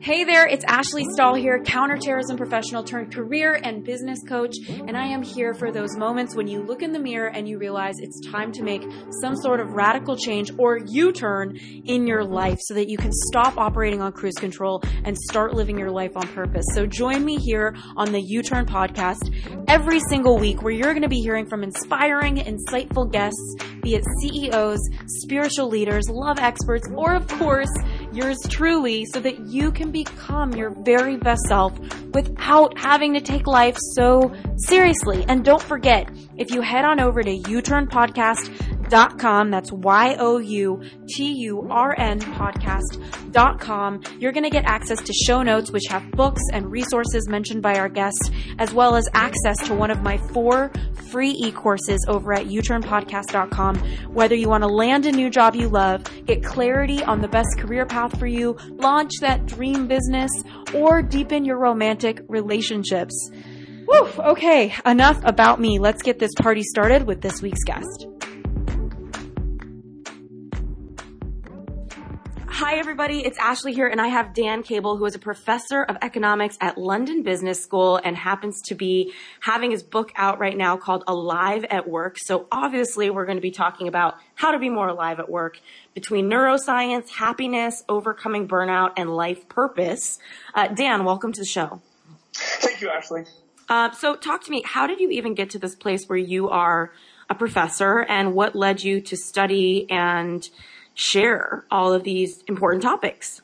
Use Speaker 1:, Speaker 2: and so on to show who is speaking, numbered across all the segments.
Speaker 1: Hey there, it's Ashley Stahl here, counterterrorism professional turned career and business coach, and I am here for those moments when you look in the mirror and you realize it's time to make some sort of radical change or U-turn in your life so that you can stop operating on cruise control and start living your life on purpose. So join me here on the YouTurn podcast every single week where you're going to be hearing from inspiring, insightful guests, be it CEOs, spiritual leaders, love experts, or of course, yours truly, so that you can become your very best self without having to take life so seriously. And don't forget, if you head on over to youturnpodcast.com, that's Y-O-U-T-U-R-N podcast.com, you're going to get access to show notes, which have books and resources mentioned by our guests, as well as access to one of my four free e-courses over at youturnpodcast.com. Whether you want to land a new job you love, get clarity on the best career path for you, launch that dream business, or deepen your romantic relationships. Woo, okay, enough about me. Let's get this party started with this week's guest. Hi, everybody. It's Ashley here, and I have Dan Cable, who is a professor of economics at London Business School and happens to be having his book out right now called Alive at Work. So, obviously, we're going to be talking about how to be more alive at work between neuroscience, happiness, overcoming burnout, and life purpose. Uh, Dan, welcome to the show.
Speaker 2: Thank you, Ashley.
Speaker 1: Uh, so, talk to me. How did you even get to this place where you are a professor, and what led you to study and share all of these important topics.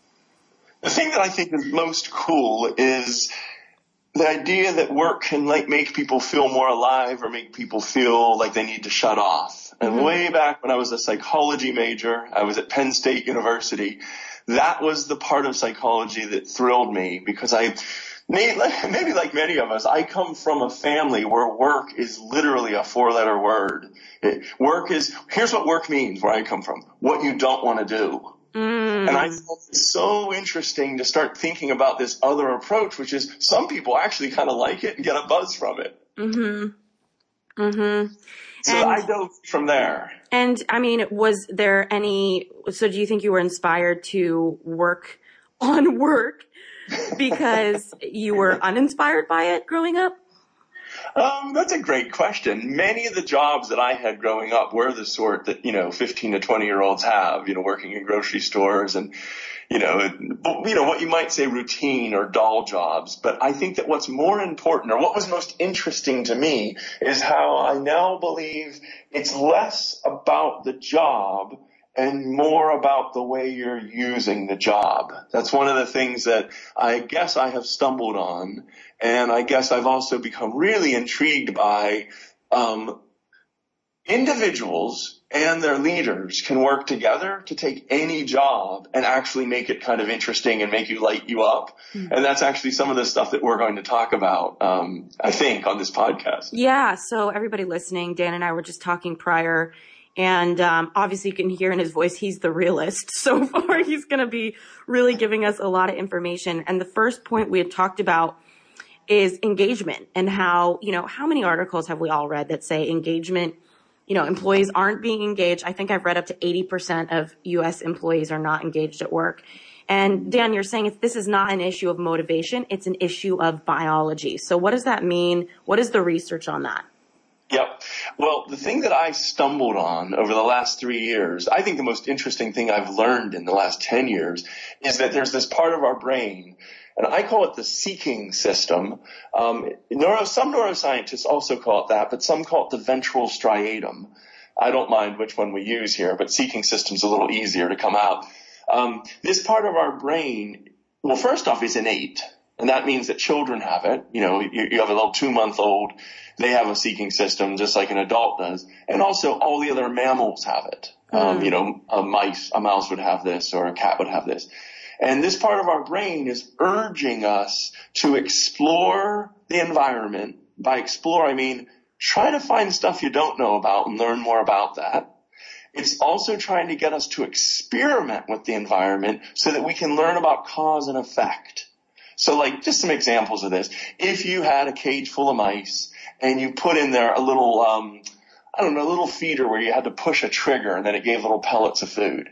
Speaker 2: The thing that I think is most cool is the idea that work can like make people feel more alive or make people feel like they need to shut off. And mm-hmm. way back when I was a psychology major, I was at Penn State University. That was the part of psychology that thrilled me because I maybe like many of us, I come from a family where work is literally a four letter word. It, work is, here's what work means where I come from. What you don't want to do. Mm. And I thought it's so interesting to start thinking about this other approach, which is some people actually kind of like it and get a buzz from it. Mm-hmm. Mm-hmm. So and, I dove from there.
Speaker 1: And I mean, was there any, so do you think you were inspired to work on work because you were uninspired by it growing up?
Speaker 2: Um, that's a great question. Many of the jobs that I had growing up were the sort that, you know, 15 to 20 year olds have, you know, working in grocery stores and, you know, you know, what you might say routine or dull jobs. But I think that what's more important or what was most interesting to me is how I now believe it's less about the job and more about the way you're using the job. That's one of the things that I guess I have stumbled on. And I guess I've also become really intrigued by, um, individuals and their leaders can work together to take any job and actually make it kind of interesting and make you light you up. Mm-hmm. And that's actually some of the stuff that we're going to talk about, um, I think, on this podcast.
Speaker 1: Yeah. So everybody listening, Dan and I were just talking prior and um, obviously, you can hear in his voice, he's the realist. So far, he's going to be really giving us a lot of information. And the first point we had talked about is engagement and how, you know, how many articles have we all read that say engagement, you know, employees aren't being engaged? I think I've read up to 80% of US employees are not engaged at work. And Dan, you're saying this is not an issue of motivation, it's an issue of biology. So what does that mean? What is the research on that?
Speaker 2: Yep. Well, the thing that I stumbled on over the last three years, I think the most interesting thing I've learned in the last 10 years is that there's this part of our brain, and I call it the seeking system. Um, neuro, some neuroscientists also call it that, but some call it the ventral striatum. I don't mind which one we use here, but seeking system's a little easier to come out. Um, this part of our brain, well, first off, is innate. And that means that children have it. You know, you, you have a little two month old they have a seeking system just like an adult does. And also all the other mammals have it. Um, you know, a mice, a mouse would have this or a cat would have this. And this part of our brain is urging us to explore the environment. By explore, I mean try to find stuff you don't know about and learn more about that. It's also trying to get us to experiment with the environment so that we can learn about cause and effect. So like just some examples of this. If you had a cage full of mice and you put in there a little, um, I don't know, a little feeder where you had to push a trigger and then it gave little pellets of food.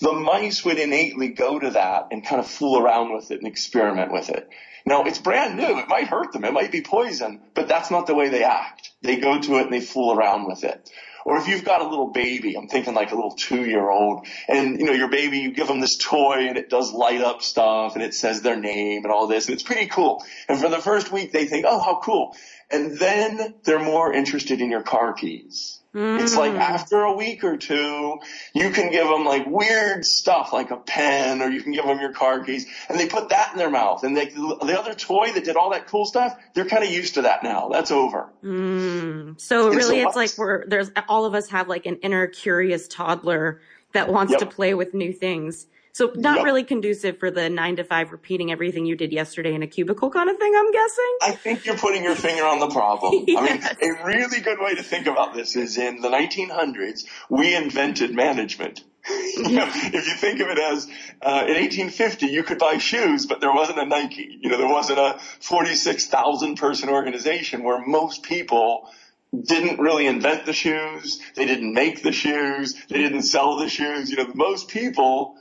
Speaker 2: the mice would innately go to that and kind of fool around with it and experiment with it. Now it's brand new. It might hurt them. It might be poison, but that's not the way they act. They go to it and they fool around with it. Or if you've got a little baby, I'm thinking like a little two year old and you know, your baby, you give them this toy and it does light up stuff and it says their name and all this and it's pretty cool. And for the first week they think, oh, how cool. And then they're more interested in your car keys. Mm. It's like mm. after a week or two, you can give them like weird stuff like a pen or you can give them your car keys and they put that in their mouth and they, the other toy that did all that cool stuff, they're kind of used to that now. That's over.
Speaker 1: Mm. So and really so it's like we're, there's, all of us have like an inner curious toddler that wants yep. to play with new things. So not yep. really conducive for the nine to five repeating everything you did yesterday in a cubicle kind of thing, I'm guessing.
Speaker 2: I think you're putting your finger on the problem. yes. I mean, a really good way to think about this is in the 1900s, we invented management. you know, if you think of it as uh, in 1850, you could buy shoes, but there wasn't a Nike. You know, there wasn't a 46,000 person organization where most people didn't really invent the shoes. They didn't make the shoes. They didn't sell the shoes. You know, most people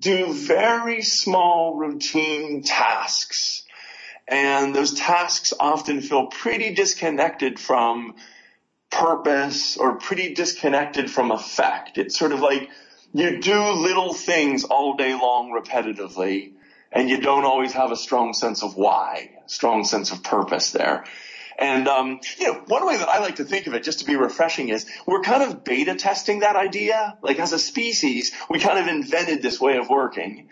Speaker 2: do very small routine tasks. And those tasks often feel pretty disconnected from purpose or pretty disconnected from effect. It's sort of like you do little things all day long repetitively and you don't always have a strong sense of why, strong sense of purpose there. And, um, you know, one way that I like to think of it, just to be refreshing, is we're kind of beta testing that idea. Like as a species, we kind of invented this way of working.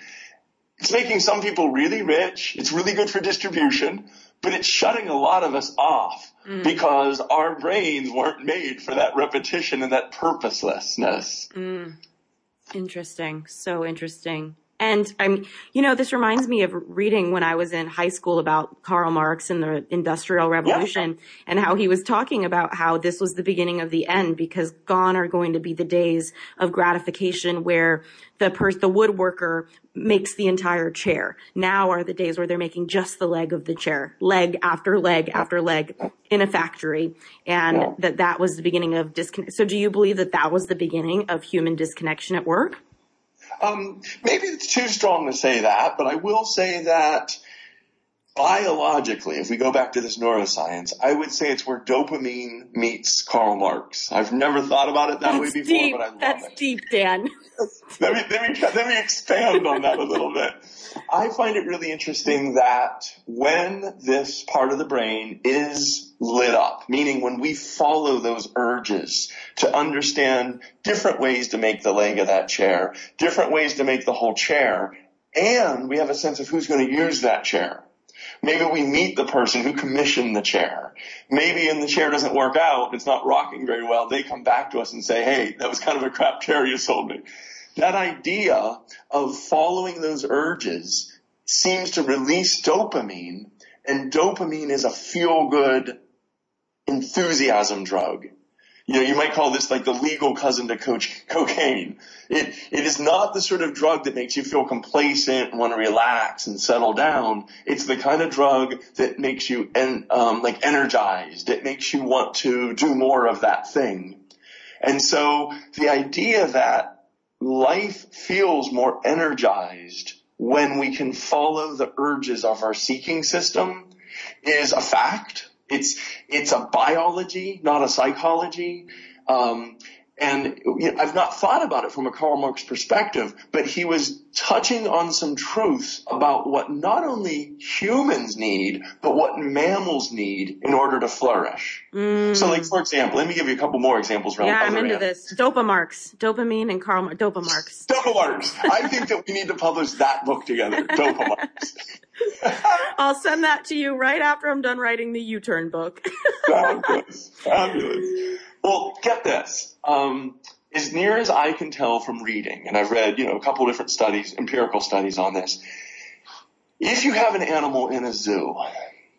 Speaker 2: It's making some people really rich. It's really good for distribution, but it's shutting a lot of us off mm. because our brains weren't made for that repetition and that purposelessness.
Speaker 1: Mm. Interesting. So interesting. And I'm, you know, this reminds me of reading when I was in high school about Karl Marx and the Industrial Revolution yeah. and how he was talking about how this was the beginning of the end because gone are going to be the days of gratification where the person, the woodworker makes the entire chair. Now are the days where they're making just the leg of the chair, leg after leg after leg in a factory. And yeah. that that was the beginning of disconnect. So do you believe that that was the beginning of human disconnection at work?
Speaker 2: Um, maybe it's too strong to say that, but I will say that biologically, if we go back to this neuroscience, I would say it's where dopamine meets Karl Marx. I've never thought about it that
Speaker 1: That's
Speaker 2: way before,
Speaker 1: deep.
Speaker 2: but I love
Speaker 1: That's
Speaker 2: it.
Speaker 1: deep, Dan.
Speaker 2: let me let me let me expand on that a little bit. I find it really interesting that when this part of the brain is lit up, meaning when we follow those urges to understand different ways to make the leg of that chair, different ways to make the whole chair, and we have a sense of who's going to use that chair. Maybe we meet the person who commissioned the chair. Maybe in the chair doesn't work out, it's not rocking very well. They come back to us and say, hey, that was kind of a crap chair you sold me. That idea of following those urges seems to release dopamine and dopamine is a feel good enthusiasm drug. You know, you might call this like the legal cousin to coach cocaine. It, it is not the sort of drug that makes you feel complacent and want to relax and settle down. It's the kind of drug that makes you en- um, like energized. It makes you want to do more of that thing. And so the idea that life feels more energized when we can follow the urges of our seeking system is a fact. It's it's a biology, not a psychology. Um, and you know, I've not thought about it from a Karl Marx perspective, but he was touching on some truths about what not only humans need, but what mammals need in order to flourish. Mm. So like, for example, let me give you a couple more examples around
Speaker 1: Yeah,
Speaker 2: I'm
Speaker 1: into
Speaker 2: animals.
Speaker 1: this. Dopamarx. Dopamine and Karl Marx. Dopamarx.
Speaker 2: Dopamarx. I think that we need to publish that book together. Dopamarx.
Speaker 1: I'll send that to you right after I'm done writing the U-turn book.
Speaker 2: Fabulous. Fabulous. Well, get this. Um, as near as I can tell from reading, and I've read, you know, a couple different studies, empirical studies on this, if you have an animal in a zoo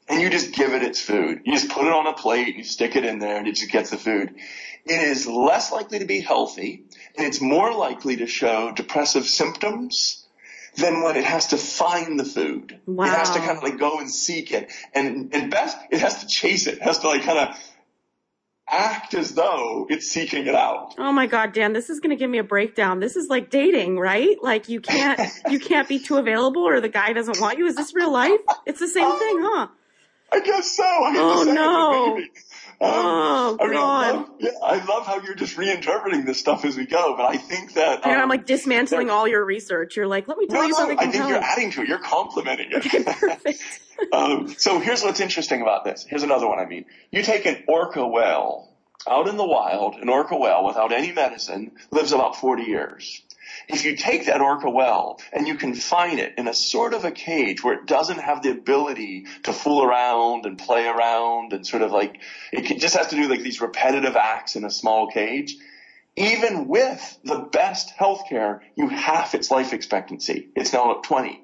Speaker 2: and you just give it its food, you just put it on a plate, and you stick it in there, and it just gets the food, it is less likely to be healthy, and it's more likely to show depressive symptoms than when it has to find the food.
Speaker 1: Wow.
Speaker 2: It has to kind of like go and seek it. And, and best, it has to chase it. It has to like kind of act as though it's seeking it out.
Speaker 1: Oh my God, Dan, this is going to give me a breakdown. This is like dating, right? Like you can't, you can't be too available or the guy doesn't want you. Is this real life? It's the same oh, thing, huh?
Speaker 2: I guess so. I
Speaker 1: oh no. Um, oh
Speaker 2: I mean! I love, I love how you're just reinterpreting this stuff as we go, but I think that
Speaker 1: um, I'm like dismantling all your research. You're like, let me tell
Speaker 2: no,
Speaker 1: you something.
Speaker 2: No, I think you're adding to it. You're complimenting it.
Speaker 1: Okay, perfect.
Speaker 2: um, so here's what's interesting about this. Here's another one. I mean, you take an orca whale out in the wild. An orca whale without any medicine lives about 40 years. If you take that orca whale and you confine it in a sort of a cage where it doesn't have the ability to fool around and play around and sort of like, it just has to do like these repetitive acts in a small cage, even with the best healthcare, you half its life expectancy. It's now at 20.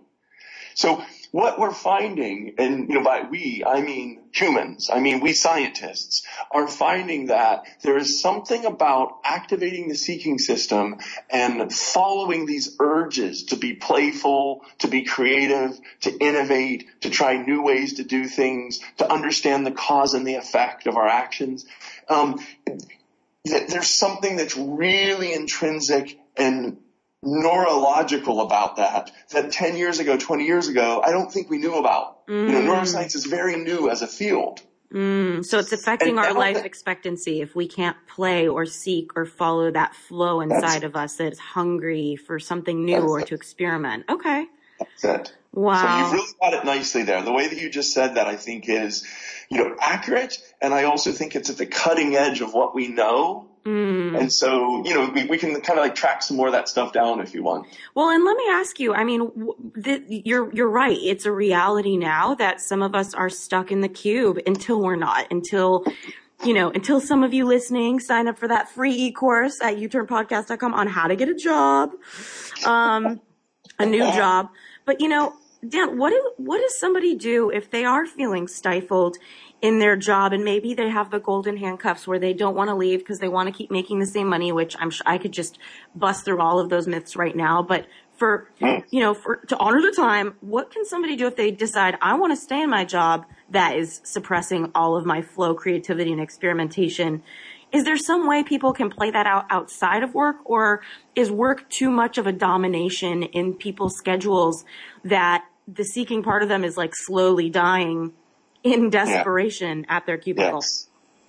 Speaker 2: So what we're finding, and you know, by we, I mean humans, I mean we scientists, are finding that there is something about activating the seeking system and following these urges to be playful, to be creative, to innovate, to try new ways to do things, to understand the cause and the effect of our actions. Um, there's something that's really intrinsic and neurological about that that 10 years ago, 20 years ago, I don't think we knew about. Mm. You know, mm. neuroscience is very new as a field.
Speaker 1: Mm, so it's affecting and our life expectancy if we can't play or seek or follow that flow inside of us that is hungry for something new or it. to experiment. Okay.
Speaker 2: That's it.
Speaker 1: Wow.
Speaker 2: So you've really got it nicely there. The way that you just said that I think is, you know, accurate. And I also think it's at the cutting edge of what we know Mm. And so, you know, we, we can kind of like track some more of that stuff down if you want.
Speaker 1: Well, and let me ask you, I mean, th- you're, you're right. It's a reality now that some of us are stuck in the cube until we're not, until, you know, until some of you listening sign up for that free e-course at youturnpodcast.com on how to get a job, um, a new job. But, you know, Dan, what do, what does somebody do if they are feeling stifled in their job and maybe they have the golden handcuffs where they don't want to leave because they want to keep making the same money, which I'm sure I could just bust through all of those myths right now. But for, you know, for, to honor the time, what can somebody do if they decide I want to stay in my job that is suppressing all of my flow, creativity and experimentation? Is there some way people can play that out outside of work or is work too much of a domination in people's schedules that the seeking part of them is like slowly dying in desperation yeah. at their cubicle?
Speaker 2: Yes.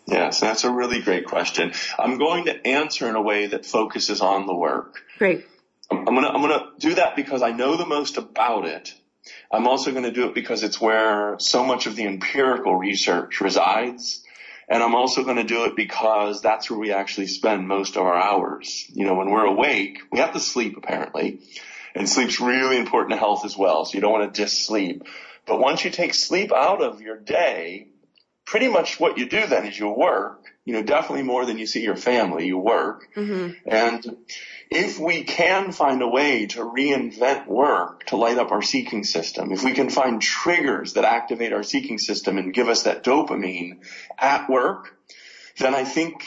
Speaker 2: Yes, that's a really great question. I'm going to answer in a way that focuses on the work.
Speaker 1: Great.
Speaker 2: I'm, I'm gonna, I'm gonna do that because I know the most about it. I'm also going to do it because it's where so much of the empirical research resides. And I'm also going to do it because that's where we actually spend most of our hours. You know, when we're awake, we have to sleep apparently. And sleep's really important to health as well. So you don't want to just sleep. But once you take sleep out of your day, pretty much what you do then is you work, you know, definitely more than you see your family, you work. Mm-hmm. And if we can find a way to reinvent work to light up our seeking system, if we can find triggers that activate our seeking system and give us that dopamine at work, then I think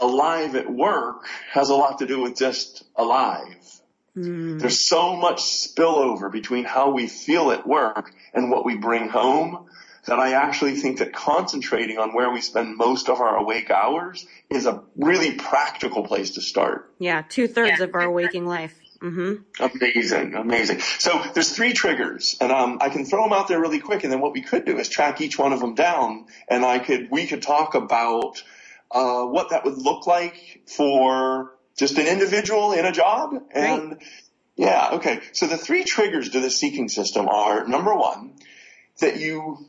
Speaker 2: alive at work has a lot to do with just alive. Mm. There's so much spillover between how we feel at work and what we bring home that I actually think that concentrating on where we spend most of our awake hours is a really practical place to start.
Speaker 1: Yeah, two thirds yeah. of our waking life.
Speaker 2: Mm-hmm. Amazing, amazing. So there's three triggers, and um, I can throw them out there really quick, and then what we could do is track each one of them down, and I could we could talk about uh, what that would look like for just an individual in a job, and right. yeah, okay. So the three triggers to the seeking system are number one, that you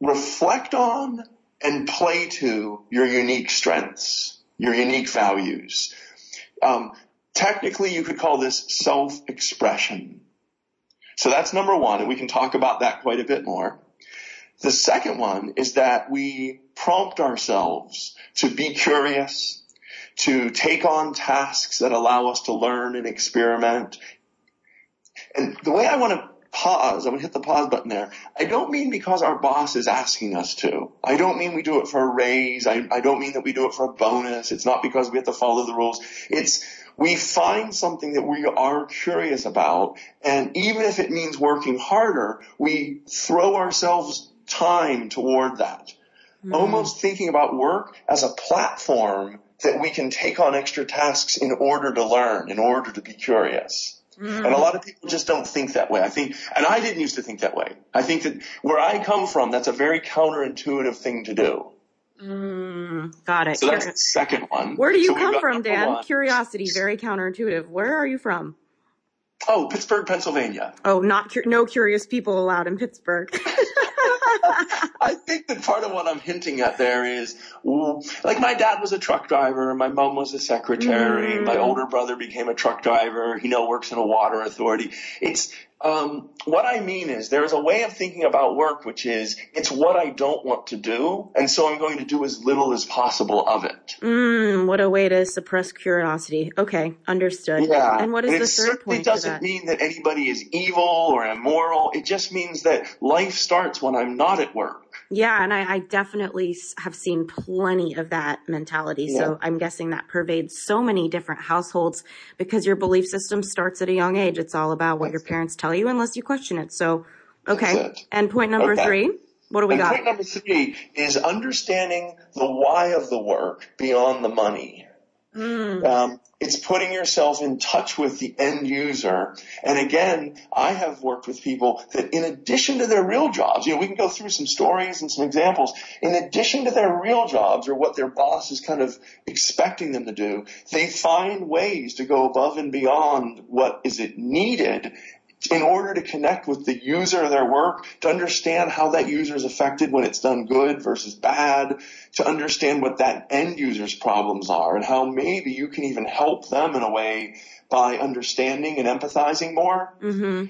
Speaker 2: reflect on and play to your unique strengths, your unique values. Um, technically, you could call this self-expression. So that's number one, and we can talk about that quite a bit more. The second one is that we prompt ourselves to be curious, to take on tasks that allow us to learn and experiment. And the way I want to pause. I'm going to hit the pause button there. I don't mean because our boss is asking us to. I don't mean we do it for a raise. I, I don't mean that we do it for a bonus. It's not because we have to follow the rules. It's we find something that we are curious about. And even if it means working harder, we throw ourselves time toward that. mm. almost thinking about work as a platform that we can take on extra tasks in order to learn, in order to be curious. Mm. And a lot of people just don't think that way. I think, and I didn't used to think that way. I think that where I come from, that's a very counterintuitive thing to do.
Speaker 1: Mm, got it.
Speaker 2: So that's the second one.
Speaker 1: Where do you
Speaker 2: so
Speaker 1: come from, Dan? One. Curiosity, very counterintuitive. Where are you from?
Speaker 2: Oh, Pittsburgh, Pennsylvania.
Speaker 1: Oh, not no curious people allowed in Pittsburgh.
Speaker 2: I think that part of what I'm hinting at there is, like my dad was a truck driver, my mom was a secretary, mm. my older brother became a truck driver, he now works in a water authority. It's, um, what I mean is there's a way of thinking about work which is it's what I don't want to do, and so I'm going to do as little as possible of it.
Speaker 1: Mm, what a way to suppress curiosity. Okay, understood.
Speaker 2: Yeah.
Speaker 1: And what is
Speaker 2: and
Speaker 1: the third point?
Speaker 2: It doesn't mean that anybody is evil or immoral. It just means that life starts when I'm not at work.
Speaker 1: Yeah, and I, I, definitely have seen plenty of that mentality. Yeah. So I'm guessing that pervades so many different households because your belief system starts at a young age. It's all about what That's your parents it. tell you unless you question it. So, okay. And point number okay. three. What do we
Speaker 2: and
Speaker 1: got?
Speaker 2: Point number three is understanding the why of the work beyond the money. Mm. Um, it's putting yourself in touch with the end user. And again, I have worked with people that in addition to their real jobs, you know, we can go through some stories and some examples. In addition to their real jobs or what their boss is kind of expecting them to do, they find ways to go above and beyond what is it needed in order to connect with the user of their work, to understand how that user is affected when it's done good versus bad, to understand what that end user's problems are and how maybe you can even help them in a way by understanding and empathizing more. Mm-hmm.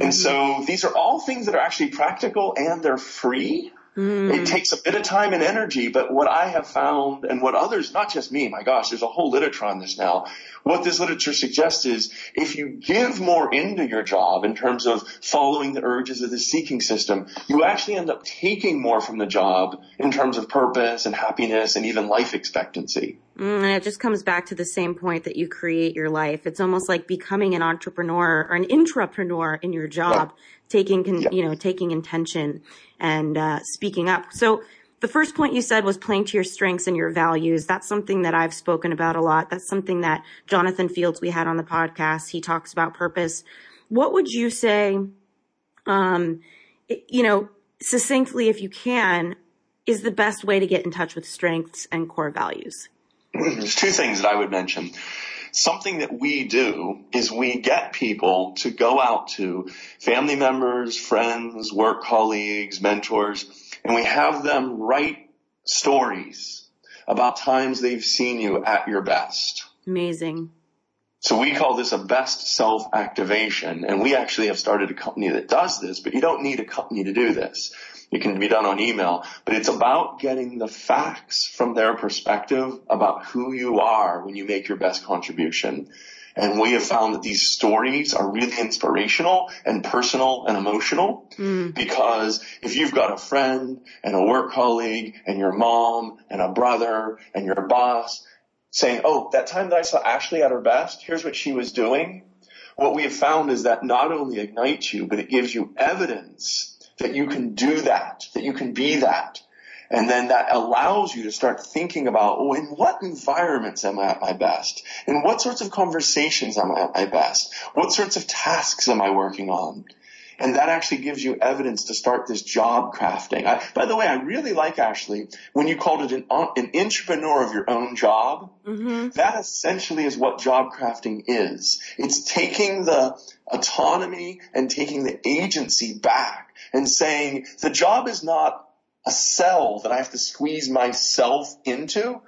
Speaker 2: And mm-hmm. so these are all things that are actually practical and they're free. Mm. It takes a bit of time and energy, but what I have found and what others, not just me, my gosh, there's a whole literature on this now. What this literature suggests is if you give more into your job in terms of following the urges of the seeking system, you actually end up taking more from the job in terms of purpose and happiness and even life expectancy.
Speaker 1: Mm, and it just comes back to the same point that you create your life. It's almost like becoming an entrepreneur or an intrapreneur in your job, right. Taking, you know, taking intention and uh, speaking up. So the first point you said was playing to your strengths and your values. That's something that I've spoken about a lot. That's something that Jonathan Fields we had on the podcast. He talks about purpose. What would you say, um, you know, succinctly, if you can, is the best way to get in touch with strengths and core values?
Speaker 2: There's two things that I would mention something that we do is we get people to go out to family members, friends, work colleagues, mentors, and we have them write stories about times they've seen you at your best.
Speaker 1: Amazing.
Speaker 2: So we call this a best self activation and we actually have started a company that does this, but you don't need a company to do this. It can be done on email, but it's about getting the facts from their perspective about who you are when you make your best contribution. And we have found that these stories are really inspirational and personal and emotional mm. because if you've got a friend and a work colleague and your mom and a brother and your boss saying, Oh, that time that I saw Ashley at her best, here's what she was doing. What we have found is that not only ignites you, but it gives you evidence that you can do that, that you can be that. And then that allows you to start thinking about, oh, in what environments am I at my best? In what sorts of conversations am I at my best? What sorts of tasks am I working on? And that actually gives you evidence to start this job crafting. I, by the way, I really like Ashley when you called it an, an entrepreneur of your own job. Mm-hmm. That essentially is what job crafting is. It's taking the autonomy and taking the agency back and saying the job is not a cell that I have to squeeze myself into.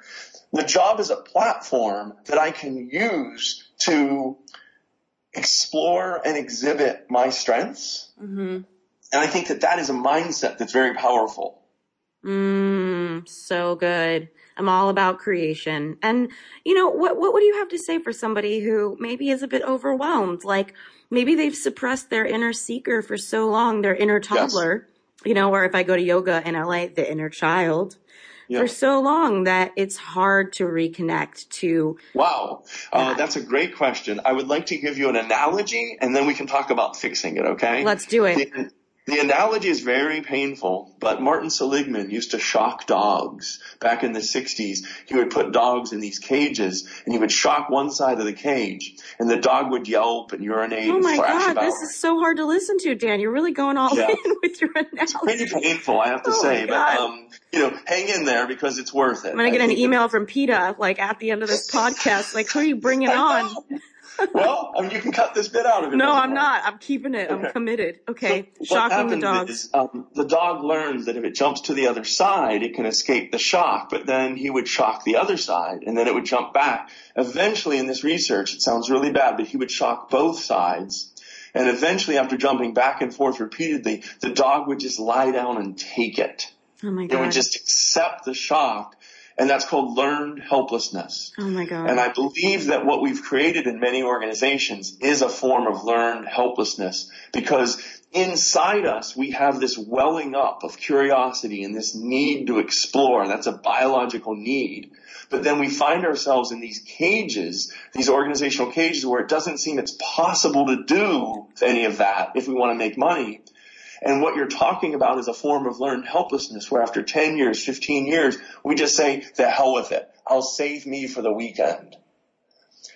Speaker 2: The job is a platform that I can use to explore and exhibit my strengths. Mm-hmm. And I think that that is a mindset that's very powerful.
Speaker 1: Mm, so good. I'm all about creation. And you know, what what would you have to say for somebody who maybe is a bit overwhelmed? Like maybe they've suppressed their inner seeker for so long, their inner toddler, yes. you know, or if I go to yoga in LA, the inner child yeah. for so long that it's hard to reconnect to.
Speaker 2: Wow. Uh, that's a great question. I would like to give you an analogy and then we can talk about fixing it, okay?
Speaker 1: Let's do it.
Speaker 2: The, The analogy is very painful, but Martin Seligman used to shock dogs back in the 60s. He would put dogs in these cages and he would shock one side of the cage and the dog would yelp and urinate
Speaker 1: Oh
Speaker 2: and
Speaker 1: my God,
Speaker 2: about.
Speaker 1: this is so hard to listen to, Dan. You're really going all
Speaker 2: Yeah.
Speaker 1: in with your
Speaker 2: It's
Speaker 1: analogy.
Speaker 2: pretty painful, I have to
Speaker 1: Oh
Speaker 2: say, but um, you know, hang in there because it's worth it.
Speaker 1: I'm gonna get an email from PETA, like at the end of this podcast, like, who are you bringing on?
Speaker 2: Well, I mean, you can cut this bit out of it.
Speaker 1: No, I'm not. I'm keeping it. I'm committed. Okay.
Speaker 2: So
Speaker 1: Shocking the dogs.
Speaker 2: Is, um, the dog learns that if it jumps to the other side, it can escape the shock, but then he would shock the other side and then it would jump back. Eventually in this research, it sounds really bad, but he would shock both sides. And eventually after jumping back and forth repeatedly, the dog would just lie down and take it.
Speaker 1: Oh my God.
Speaker 2: It would just accept the shock. And that's called learned helplessness.
Speaker 1: Oh my God.
Speaker 2: And I believe that what we've created in many organizations is a form of learned helplessness because inside us we have this welling up of curiosity and this need to explore. That's a biological need. But then we find ourselves in these cages, these organizational cages where it doesn't seem it's possible to do any of that if we want to make money. And what you're talking about is a form of learned helplessness where after 10 years, 15 years, we just say, the hell with it. I'll save me for the weekend.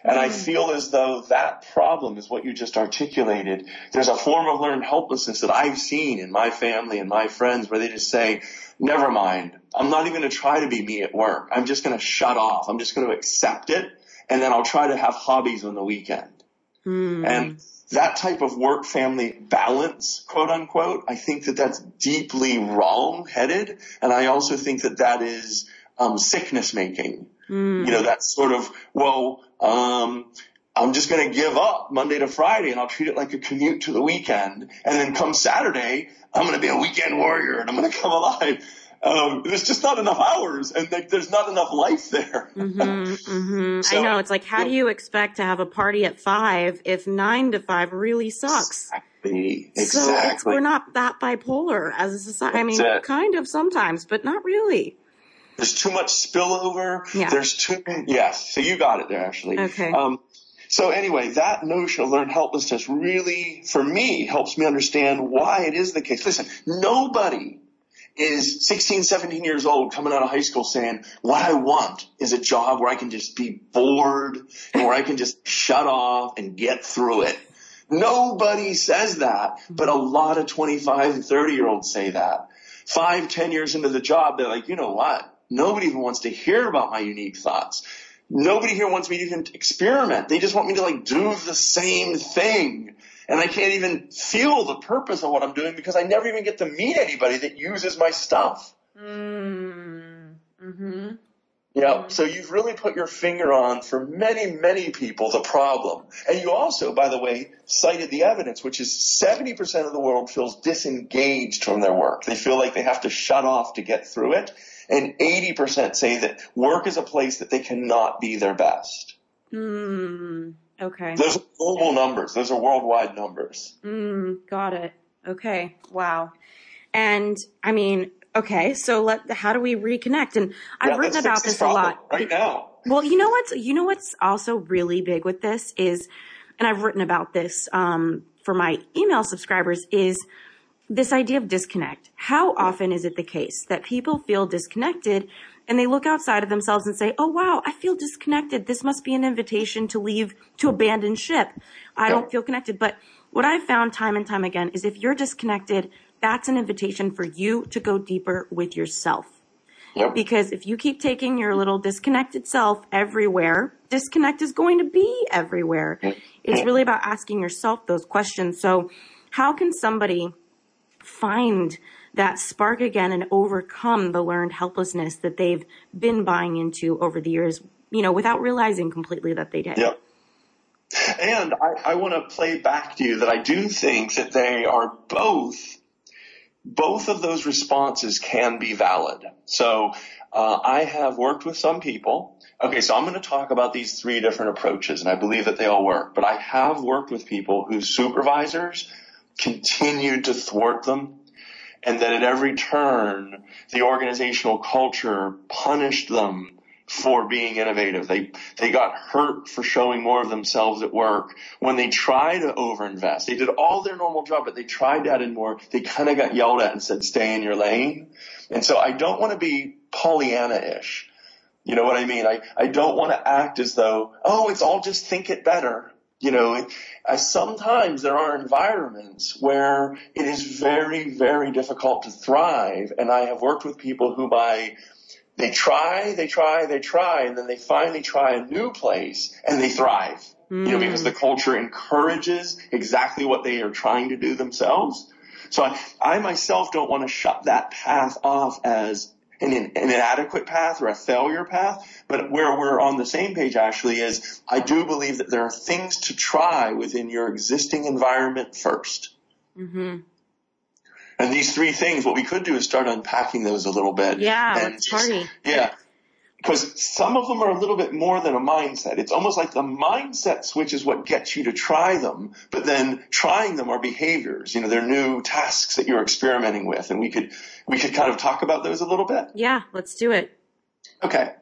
Speaker 2: And I feel as though that problem is what you just articulated. There's a form of learned helplessness that I've seen in my family and my friends where they just say, never mind. I'm not even going to try to be me at work. I'm just going to shut off. I'm just going to accept it. And then I'll try to have hobbies on the weekend.
Speaker 1: Hmm.
Speaker 2: And that type of work family balance, quote unquote, I think that that's deeply wrong headed. And I also think that that is, um, sickness making.
Speaker 1: Hmm.
Speaker 2: You know, that's sort of, well, um, I'm just going to give up Monday to Friday and I'll treat it like a commute to the weekend. And then come Saturday, I'm going to be a weekend warrior and I'm going to come alive. Um, there's just not enough hours and like, there's not enough life there.
Speaker 1: hmm hmm
Speaker 2: So-
Speaker 1: I know. It's like, how do you expect to have a party at five if nine to five really sucks?
Speaker 2: Exactly.
Speaker 1: So it's, we're not that bipolar as a society. I mean,
Speaker 2: it.
Speaker 1: kind of sometimes, but not really.
Speaker 2: There's too much spillover.
Speaker 1: Yeah.
Speaker 2: There's too, yes. So you got it there, actually.
Speaker 1: Okay.
Speaker 2: Um, so anyway, that notion of learned helplessness really, for me, helps me understand why it is the case. Listen, nobody is 16, 17 years old coming out of high school saying, what I want is a job where I can just be bored and where I can just shut off and get through it. Nobody says that, but a lot of 25 and 30 year olds say that. Five, ten years into the job, they're like, you know what? Nobody even wants to hear about my unique thoughts. Nobody here wants me to even experiment. They just want me to like do the same thing. And I can't even feel the purpose of what I'm doing because I never even get to meet anybody that uses my stuff.
Speaker 1: Mm-hmm.
Speaker 2: Yeah. So you've really put your finger on for many, many people the problem. And you also, by the way, cited the evidence, which is 70% of the world feels disengaged from their work. They feel like they have to shut off to get through it. And 80% say that work is a place that they cannot be their best.
Speaker 1: Mm, okay.
Speaker 2: Those are global numbers. Those are worldwide numbers.
Speaker 1: Mm, got it. Okay. Wow. And I mean, okay, so let how do we reconnect? And I've
Speaker 2: Yeah,
Speaker 1: written about this a lot.
Speaker 2: Right now.
Speaker 1: Well, you know what's you know what's also really big with this is, and I've written about this um, for my email subscribers is this idea of disconnect. How often is it the case that people feel disconnected and they look outside of themselves and say, "Oh wow, I feel disconnected. This must be an invitation to leave to abandon ship. I don't feel connected." But what I've found time and time again is if you're disconnected, that's an invitation for you to go deeper with yourself.
Speaker 2: Yep.
Speaker 1: Because if you keep taking your little disconnected self everywhere, disconnect is going to be everywhere. It's really about asking yourself those questions. So how can somebody find that spark again and overcome the learned helplessness that they've been buying into over the years, you know, without realizing completely that they did?
Speaker 2: Yep. And I, I want to play back to you that I do think that they are both, both of those responses can be valid. So uh, I have worked with some people. Okay, so I'm going to talk about these three different approaches, and I believe that they all work. But I have worked with people whose supervisors continued to thwart them, and that at every turn, the organizational culture punished them for being innovative. They, they got hurt for showing more of themselves at work. When they try to overinvest, they did all their normal job, but they tried to add in more. They kind of got yelled at and said, stay in your lane. And so I don't want to be Pollyanna-ish. You know what I mean? I, I don't want to act as though, oh, it's all just think it better. You know, I, sometimes there are environments where it is very, very difficult to thrive. And I have worked with people who by they try, they try, they try, and then they finally try a new place and they thrive. Mm. You know, because the mm. culture encourages exactly what they are trying to do themselves. So I, I myself don't want to shut that path off as an, an inadequate path or a failure path, but where we're on the same page actually is I do believe that there are things to try within your existing environment 1st mm-hmm. And these three things, what we could do is start unpacking those a little bit.
Speaker 1: Yeah, and let's party.
Speaker 2: Yeah. Because some of them are a little bit more than a mindset. It's almost like the mindset switch is what gets you to try them, but then trying them are behaviors. You know, they're new tasks that you're experimenting with. And we could, we could kind of talk about those a little bit.
Speaker 1: Yeah, let's do it.
Speaker 2: Okay.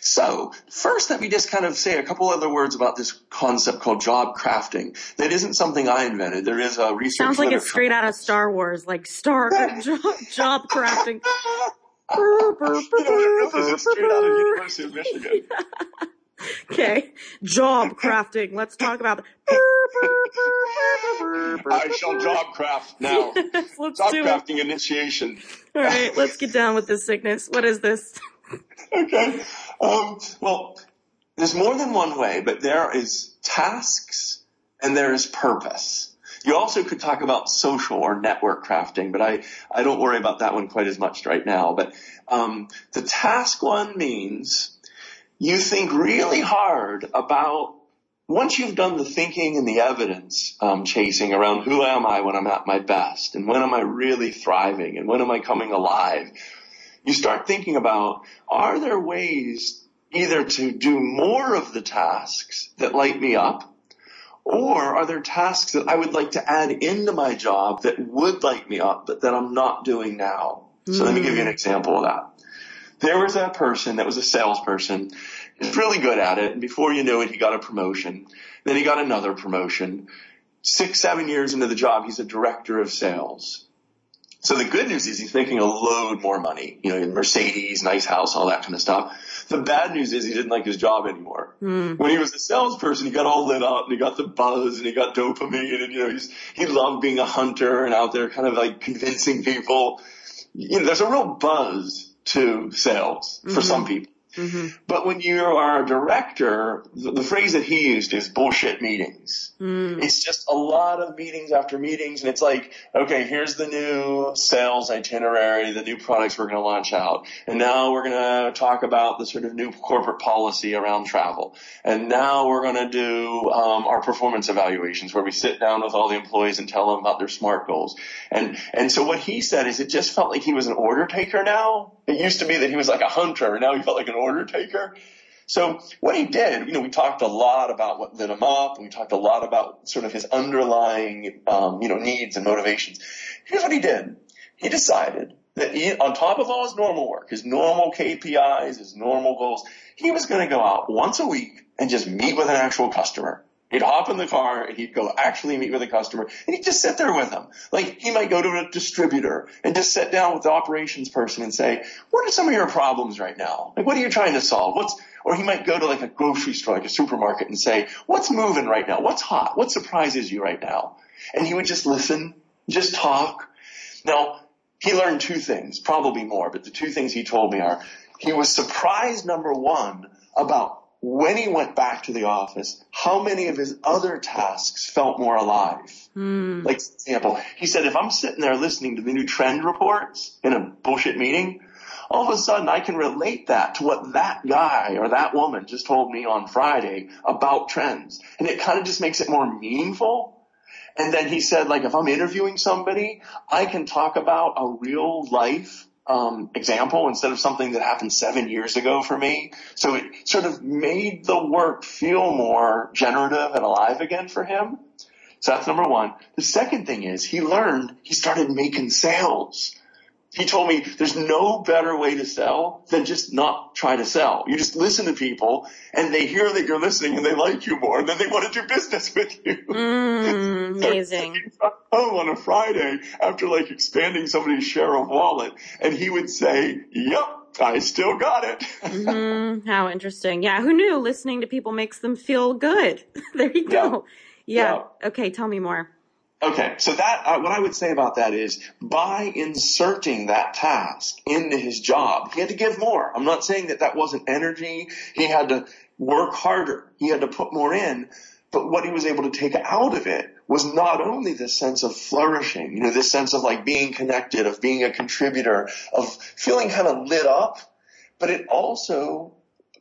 Speaker 2: So first, let me just kind of say a couple other words about this concept called job crafting. That isn't something I invented. There is a research.
Speaker 1: Sounds like it's straight out of Star Wars, like Star job, job crafting. okay, job crafting. Let's talk about.
Speaker 2: I shall job craft now. let's job crafting it. initiation.
Speaker 1: All right, let's get down with this sickness. What is this?
Speaker 2: okay. Um, well, there's more than one way, but there is tasks and there is purpose. You also could talk about social or network crafting, but I, I don't worry about that one quite as much right now. But um, the task one means you think really hard about once you've done the thinking and the evidence um, chasing around who am I when I'm at my best, and when am I really thriving, and when am I coming alive, you start thinking about, are there ways either to do more of the tasks that light me up, or are there tasks that I would like to add into my job that would light me up, but that I'm not doing now? So mm. let me give you an example of that. There was a person that was a salesperson. He's really good at it. And before you knew it, he got a promotion. Then he got another promotion. Six, seven years into the job, he's a director of sales. So the good news is he's making a load more money, you know, in Mercedes, nice house, all that kind of stuff. The bad news is he didn't like his job anymore. Mm. When he was a salesperson, he got all lit up and he got the buzz and he got dopamine and, you know, he's, he loved being a hunter and out there kind of like convincing people. You know, there's a real buzz to sales for mm-hmm. some people. Mm-hmm. But when you are a director, the, the, phrase that he used is bullshit meetings. Mm. It's just a lot of meetings after meetings, and it's like, okay, here's the new sales itinerary, the new products we're going to launch out, and now we're going to talk about the sort of new corporate policy around travel, and now we're going to do um, our performance evaluations where we sit down with all the employees and tell them about their SMART goals. And and so what he said is, it just felt like he was an order taker now. It used to be that he was like a hunter, and now he felt like an order taker. So what he did, you know, we talked a lot about what lit him up, and we talked a lot about sort of his underlying, um, you know, needs and motivations. Here's what he did. He decided that he, on top of all his normal work, his normal KPIs, his normal goals, he was going to go out once a week and just meet with an actual customer. He'd hop in the car and he'd go actually meet with a customer and he'd just sit there with them. Like he might go to a distributor and just sit down with the operations person and say, what are some of your problems right now? Like what are you trying to solve? What's, or he might go to like a grocery store, like a supermarket and say, what's moving right now? What's hot? What surprises you right now? And he would just listen, just talk. Now, he learned two things, probably more, but the two things he told me are he was surprised, number one, about when he went back to the office, how many of his other tasks felt more alive? Mm. Like, for example, he said, if I'm sitting there listening to the new trend reports in a bullshit meeting, all of a sudden I can relate that to what that guy or that woman just told me on Friday about trends. And it kind of just makes it more meaningful. And then he said, like, if I'm interviewing somebody, I can talk about a real life um, example instead of something that happened seven years ago for me. So it sort of made the work feel more generative and alive again for him. So that's number one. The second thing is he learned, he started making sales. He told me there's no better way to sell than just not try to sell. You just listen to people and they hear that you're listening and they like you more and then they want to do business with you.
Speaker 1: Mm, amazing.
Speaker 2: home on a Friday after like expanding somebody's share of wallet and he would say, yep, I still got it.
Speaker 1: mm-hmm. How interesting. Yeah. Who knew listening to people makes them feel good? there you go. Yeah. yeah. yeah. Okay. Tell me more.
Speaker 2: Okay, so that uh, what I would say about that is by inserting that task into his job, he had to give more. I'm not saying that that wasn't energy. He had to work harder. He had to put more in. But what he was able to take out of it was not only this sense of flourishing, you know, this sense of like being connected, of being a contributor, of feeling kind of lit up, but it also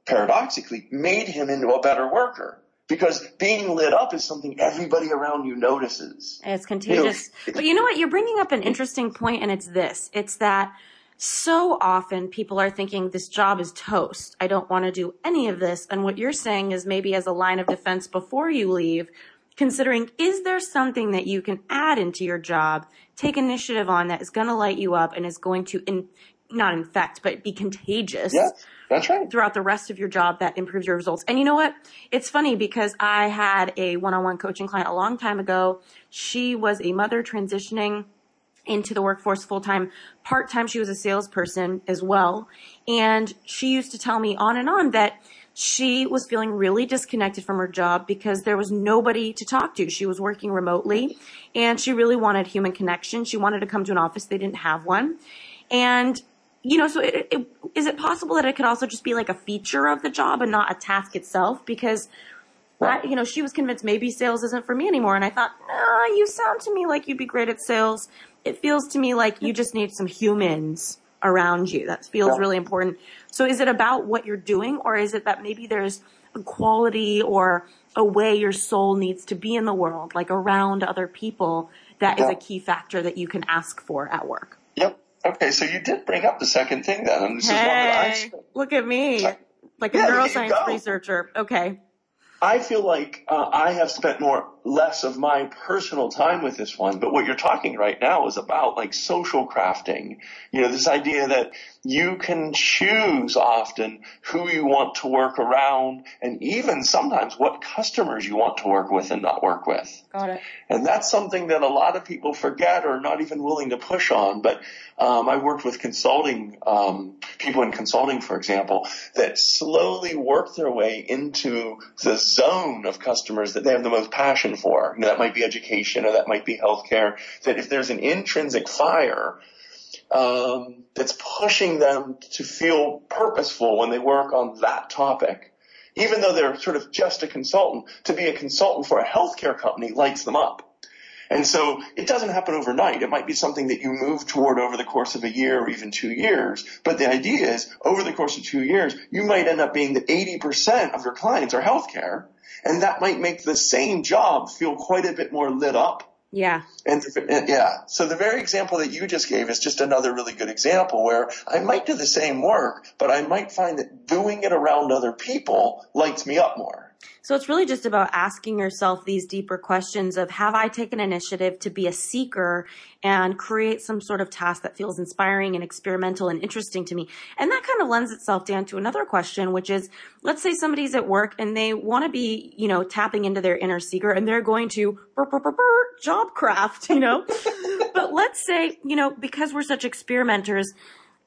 Speaker 2: paradoxically made him into a better worker because being lit up is something everybody around you notices.
Speaker 1: It's contagious. You know, but you know what? You're bringing up an interesting point, and it's this. It's that so often people are thinking this job is toast. I don't want to do any of this. And what you're saying is maybe as a line of defense before you leave, considering is there something that you can add into your job, take initiative on that is going to light you up and is going to in, not infect, but be contagious.
Speaker 2: That's right.
Speaker 1: Throughout the rest of your job that improves your results. And you know what? It's funny because I had a one-on-one coaching client a long time ago. She was a mother transitioning into the workforce full time. Part time, she was a salesperson as well. And she used to tell me on and on that she was feeling really disconnected from her job because there was nobody to talk to. She was working remotely and she really wanted human connection. She wanted to come to an office. They didn't have one. And you know, so it, it, is it possible that it could also just be like a feature of the job and not a task itself? Because, I, you know, she was convinced maybe sales isn't for me anymore. And I thought, nah, you sound to me like you'd be great at sales. It feels to me like you just need some humans around you. That feels yeah. really important. So is it about what you're doing or is it that maybe there's a quality or a way your soul needs to be in the world, like around other people, that yeah. is a key factor that you can ask for at work?
Speaker 2: Okay, so you did bring up the second thing then, and this
Speaker 1: hey,
Speaker 2: is one that
Speaker 1: I look at me, like a yeah, neuroscience researcher. Okay.
Speaker 2: I feel like uh, I have spent more less of my personal time with this one, but what you're talking right now is about like social crafting. You know, this idea that you can choose often who you want to work around and even sometimes what customers you want to work with and not work with.
Speaker 1: Got it.
Speaker 2: And that's something that a lot of people forget or not even willing to push on. But um, I worked with consulting um, people in consulting, for example, that slowly work their way into the zone of customers that they have the most passion for. You know, that might be education or that might be healthcare. That if there's an intrinsic fire, um, that's pushing them to feel purposeful when they work on that topic. Even though they're sort of just a consultant, to be a consultant for a healthcare company lights them up. And so it doesn't happen overnight. It might be something that you move toward over the course of a year or even two years. But the idea is over the course of two years, you might end up being that 80% of your clients are healthcare. And that might make the same job feel quite a bit more lit up
Speaker 1: yeah.
Speaker 2: And, and, yeah, so the very example that you just gave is just another really good example where I might do the same work, but I might find that doing it around other people lights me up more.
Speaker 1: So it's really just about asking yourself these deeper questions of have I taken initiative to be a seeker and create some sort of task that feels inspiring and experimental and interesting to me? And that kind of lends itself down to another question, which is let's say somebody's at work and they want to be, you know, tapping into their inner seeker and they're going to burr, burr, burr, job craft, you know? but let's say, you know, because we're such experimenters,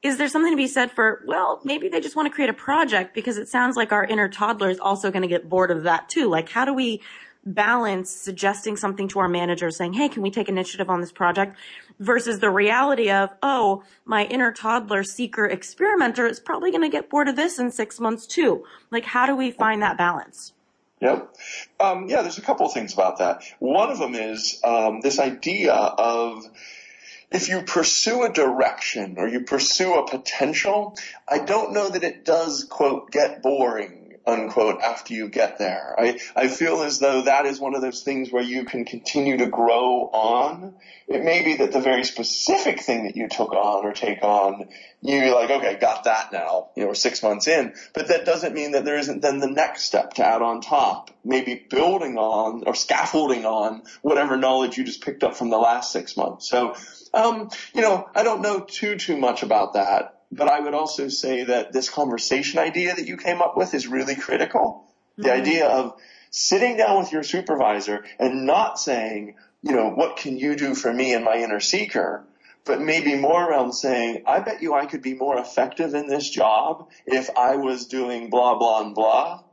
Speaker 1: is there something to be said for, well, maybe they just want to create a project because it sounds like our inner toddler is also going to get bored of that too. Like, how do we balance suggesting something to our manager saying, Hey, can we take initiative on this project versus the reality of, Oh, my inner toddler seeker experimenter is probably going to get bored of this in six months too. Like, how do we find that balance?
Speaker 2: Yep. Um, yeah, there's a couple of things about that. One of them is um, this idea of if you pursue a direction or you pursue a potential, I don't know that it does, quote, get boring unquote, after you get there. I, I feel as though that is one of those things where you can continue to grow on. It may be that the very specific thing that you took on or take on, you're like, okay, got that now, you know, we're six months in, but that doesn't mean that there isn't then the next step to add on top, maybe building on or scaffolding on whatever knowledge you just picked up from the last six months. So, um, you know, I don't know too, too much about that but I would also say that this conversation idea that you came up with is really critical. Mm-hmm. The idea of sitting down with your supervisor and not saying, you know, what can you do for me and my inner seeker? But maybe more around saying, I bet you I could be more effective in this job if I was doing blah, blah, and blah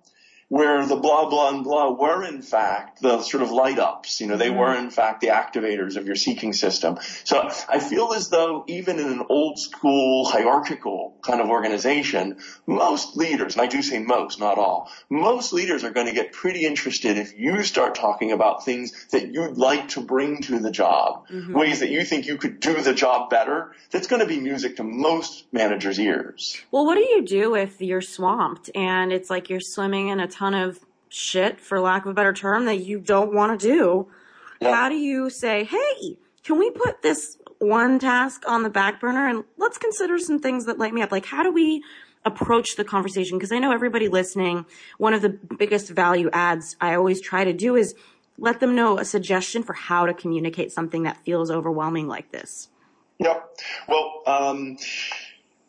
Speaker 2: where the blah, blah, and blah were in fact the sort of light ups. You know, they were in fact the activators of your seeking system. So I feel as though even in an old school hierarchical kind of organization, most leaders, and I do say most, not all, most leaders are going to get pretty interested if you start talking about things that you'd like to bring to the job, mm-hmm. ways that you think you could do the job better. That's going to be music to most managers' ears.
Speaker 1: Well, what do you do if you're swamped and it's like you're swimming in a ton of shit, for lack of a better term, that you don't want to do. Yeah. How do you say, hey, can we put this one task on the back burner and let's consider some things that light me up? Like, how do we approach the conversation? Because I know everybody listening, one of the biggest value adds I always try to do is let them know a suggestion for how to communicate something that feels overwhelming like this.
Speaker 2: Yep. Well, um,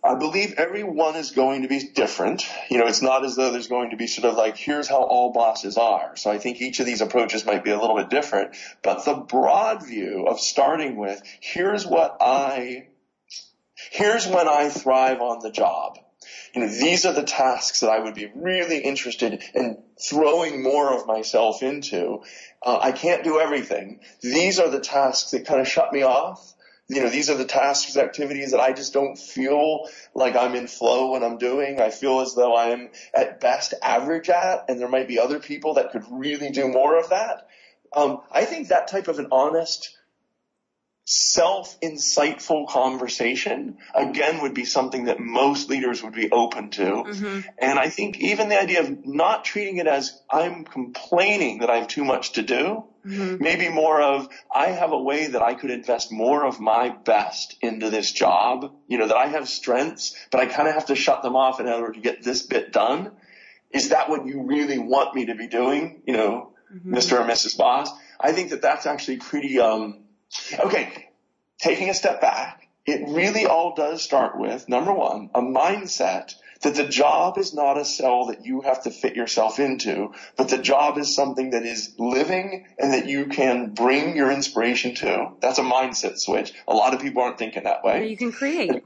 Speaker 2: I believe everyone is going to be different. You know, it's not as though there's going to be sort of like, here's how all bosses are. So I think each of these approaches might be a little bit different. But the broad view of starting with, here's what I, here's when I thrive on the job. You know, these are the tasks that I would be really interested in throwing more of myself into. Uh, I can't do everything. These are the tasks that kind of shut me off you know, these are the tasks, activities that I just don't feel like I'm in flow when I'm doing. I feel as though I'm at best average at, and there might be other people that could really do more of that. Um, I think that type of an honest, self-insightful conversation again would be something that most leaders would be open to. Mm-hmm. And I think even the idea of not treating it as I'm complaining that I have too much to do, Mm-hmm. Maybe more of, I have a way that I could invest more of my best into this job. You know, that I have strengths, but I kind of have to shut them off in order to get this bit done. Is that what you really want me to be doing? You know, mm-hmm. Mr. or Mrs. Boss? I think that that's actually pretty, um, okay. Taking a step back, it really all does start with number one, a mindset that the job is not a cell that you have to fit yourself into, but the job is something that is living and that you can bring your inspiration to. That's a mindset switch. A lot of people aren't thinking that way.
Speaker 1: You can create.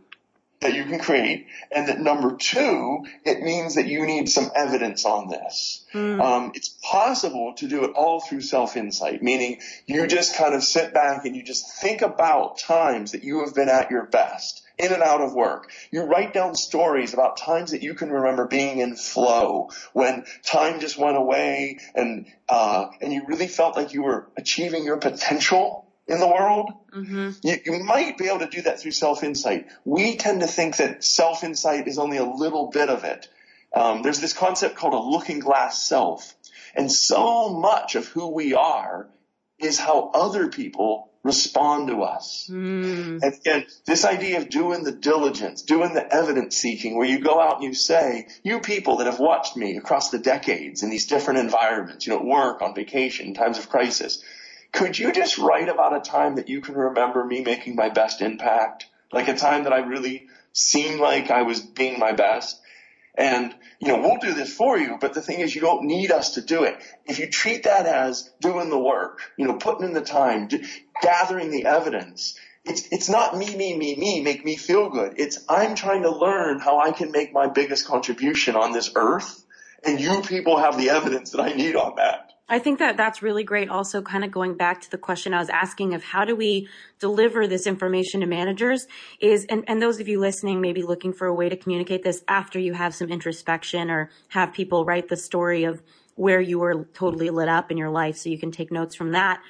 Speaker 2: That you can create. And that number two, it means that you need some evidence on this. Mm. Um, it's possible to do it all through self-insight, meaning you just kind of sit back and you just think about times that you have been at your best in and out of work. You write down stories about times that you can remember being in flow, when time just went away and, uh, and you really felt like you were achieving your potential in the world. Mm-hmm. You, you might be able to do that through self-insight. We tend to think that self-insight is only a little bit of it. Um, there's this concept called a looking glass self. And so much of who we are is how other people respond to us. Mm. And again, this idea of doing the diligence, doing the evidence seeking, where you go out and you say, you people that have watched me across the decades in these different environments, you know, at work, on vacation, times of crisis, could you just write about a time that you can remember me making my best impact? Like a time that I really seemed like I was being my best? And, you know, we'll do this for you, but the thing is you don't need us to do it. If you treat that as doing the work, you know, putting in the time, gathering the evidence, it's, it's not me, me, me, me, make me feel good. It's I'm trying to learn how I can make my biggest contribution on this earth. And you people have the evidence that I need on that.
Speaker 1: I think that that's really great. Also, kind of going back to the question I was asking of how do we deliver this information to managers is, and, and those of you listening may be looking for a way to communicate this after you have some introspection or have people write the story of where you were totally lit up in your life so you can take notes from that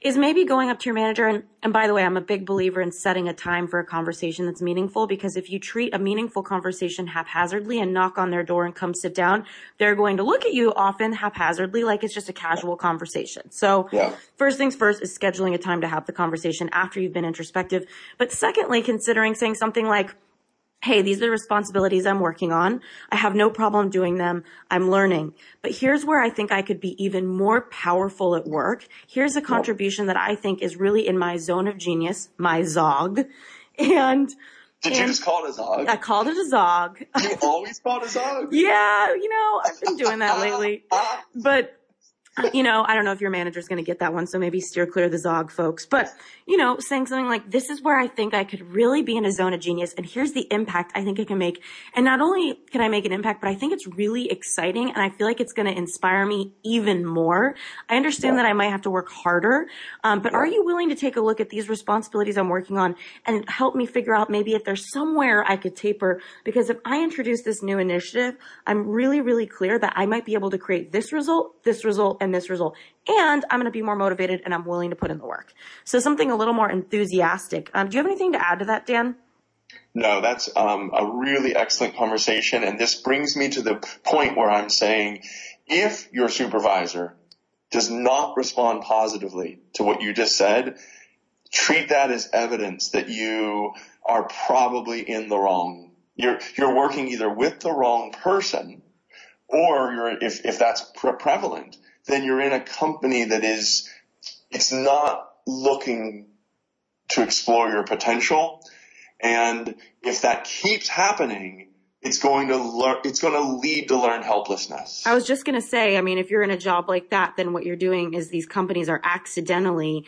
Speaker 1: is maybe going up to your manager and, and by the way, I'm a big believer in setting a time for a conversation that's meaningful because if you treat a meaningful conversation haphazardly and knock on their door and come sit down, they're going to look at you often haphazardly like it's just a casual conversation. So yeah. first things first is scheduling a time to have the conversation after you've been introspective. But secondly, considering saying something like, Hey, these are the responsibilities I'm working on. I have no problem doing them. I'm learning. But here's where I think I could be even more powerful at work. Here's a contribution that I think is really in my zone of genius, my ZOG. And
Speaker 2: did and you just call it a zog?
Speaker 1: I called it a zog.
Speaker 2: You always called it a zog?
Speaker 1: yeah, you know, I've been doing that lately. But you know, I don't know if your manager's going to get that one, so maybe steer clear of the Zog folks. But, you know, saying something like, this is where I think I could really be in a zone of genius, and here's the impact I think it can make. And not only can I make an impact, but I think it's really exciting, and I feel like it's going to inspire me even more. I understand yeah. that I might have to work harder, um, but yeah. are you willing to take a look at these responsibilities I'm working on and help me figure out maybe if there's somewhere I could taper? Because if I introduce this new initiative, I'm really, really clear that I might be able to create this result, this result, and this result. And I'm going to be more motivated and I'm willing to put in the work. So something a little more enthusiastic. Um, do you have anything to add to that, Dan?
Speaker 2: No, that's um, a really excellent conversation. And this brings me to the point where I'm saying if your supervisor does not respond positively to what you just said, treat that as evidence that you are probably in the wrong. You're, you're working either with the wrong person or you're, if, if that's pre- prevalent, then you're in a company that is, it's not looking to explore your potential. And if that keeps happening, it's going to learn, it's going to lead to learned helplessness.
Speaker 1: I was just going to say, I mean, if you're in a job like that, then what you're doing is these companies are accidentally,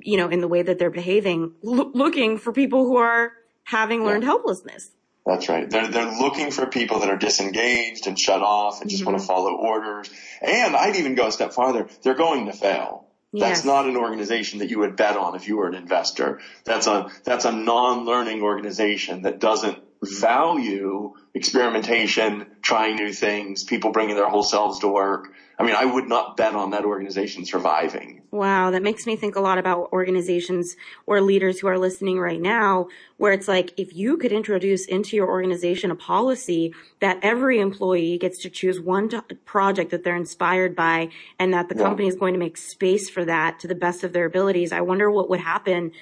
Speaker 1: you know, in the way that they're behaving, lo- looking for people who are having learned yeah. helplessness.
Speaker 2: That's right. They're, they're looking for people that are disengaged and shut off and just mm-hmm. want to follow orders. And I'd even go a step farther. They're going to fail. Yes. That's not an organization that you would bet on if you were an investor. That's a, that's a non-learning organization that doesn't value experimentation, trying new things, people bringing their whole selves to work. I mean, I would not bet on that organization surviving.
Speaker 1: Wow, that makes me think a lot about organizations or leaders who are listening right now, where it's like if you could introduce into your organization a policy that every employee gets to choose one t- project that they're inspired by and that the yeah. company is going to make space for that to the best of their abilities, I wonder what would happen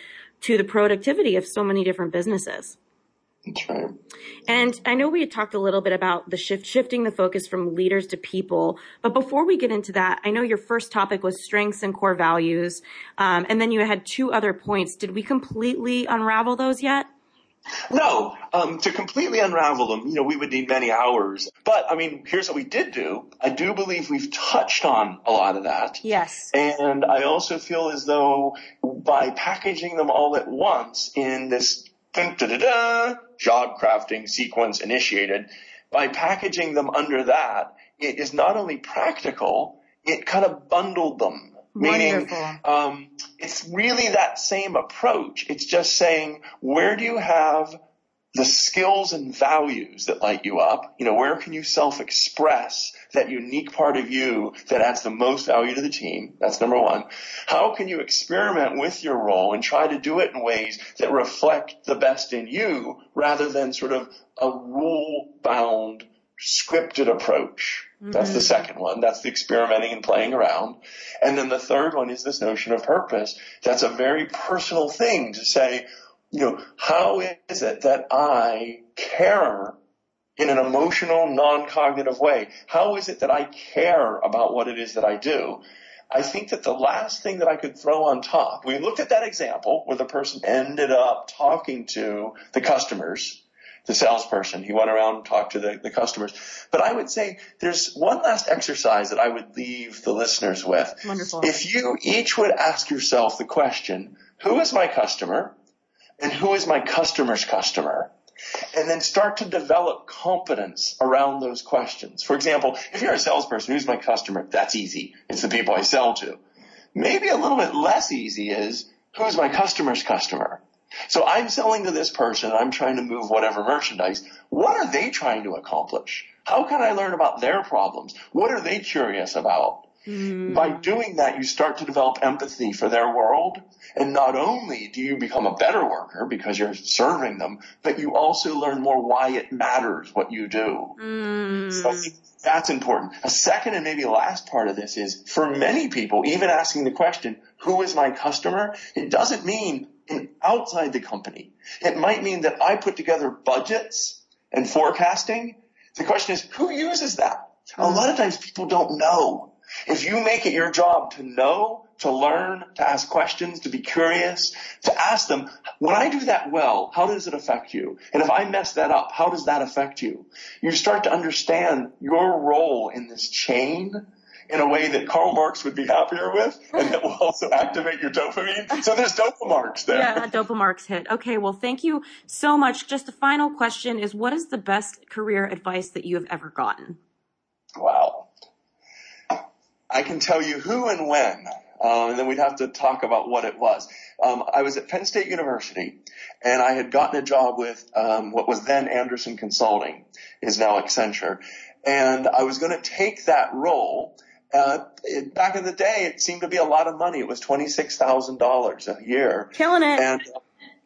Speaker 1: to the productivity of so many different businesses.
Speaker 2: That's right.
Speaker 1: And I know we had talked a little bit about the shift, shifting the focus from leaders to people. But before we get into that, I know your first topic was strengths and core values. Um, and then you had two other points. Did we completely unravel those yet?
Speaker 2: No, um, to completely unravel them, you know, we would need many hours. But I mean, here's what we did do. I do believe we've touched on a lot of that.
Speaker 1: Yes.
Speaker 2: And I also feel as though by packaging them all at once in this dun, da, da, da, job crafting sequence initiated. By packaging them under that, it is not only practical, it kind of bundled them.
Speaker 1: Meaning,
Speaker 2: um, it's really that same approach. It's just saying, where do you have the skills and values that light you up. You know, where can you self-express that unique part of you that adds the most value to the team? That's number one. How can you experiment with your role and try to do it in ways that reflect the best in you rather than sort of a rule-bound scripted approach? Mm-hmm. That's the second one. That's the experimenting and playing around. And then the third one is this notion of purpose. That's a very personal thing to say, you know, how is it that I care in an emotional, non-cognitive way? How is it that I care about what it is that I do? I think that the last thing that I could throw on top, we looked at that example where the person ended up talking to the customers, the salesperson. He went around and talked to the, the customers. But I would say there's one last exercise that I would leave the listeners with.
Speaker 1: Wonderful.
Speaker 2: If you each would ask yourself the question, who is my customer? and who is my customer's customer? And then start to develop competence around those questions. For example, if you're a salesperson, who's my customer? That's easy. It's the people I sell to. Maybe a little bit less easy is who's my customer's customer? So I'm selling to this person. I'm trying to move whatever merchandise. What are they trying to accomplish? How can I learn about their problems? What are they curious about? Mm. By doing that, you start to develop empathy for their world. And not only do you become a better worker because you're serving them, but you also learn more why it matters what you do. Mm. So that's important. A second and maybe last part of this is for many people, even asking the question, who is my customer? It doesn't mean outside the company. It might mean that I put together budgets and forecasting. The question is, who uses that? A lot of times people don't know. If you make it your job to know, to learn, to ask questions, to be curious, to ask them, when I do that well, how does it affect you? And if I mess that up, how does that affect you? You start to understand your role in this chain in a way that Karl Marx would be happier with, and that will also activate your dopamine. So there's dopamarks there.
Speaker 1: Yeah, dopamarks hit. Okay, well, thank you so much. Just the final question is, what is the best career advice that you have ever gotten?
Speaker 2: Wow. I can tell you who and when, um, and then we'd have to talk about what it was. Um, I was at Penn State University, and I had gotten a job with um, what was then Andersen Consulting, is now Accenture, and I was going to take that role. Uh, it, back in the day, it seemed to be a lot of money. It was twenty six thousand dollars a year,
Speaker 1: killing it.
Speaker 2: And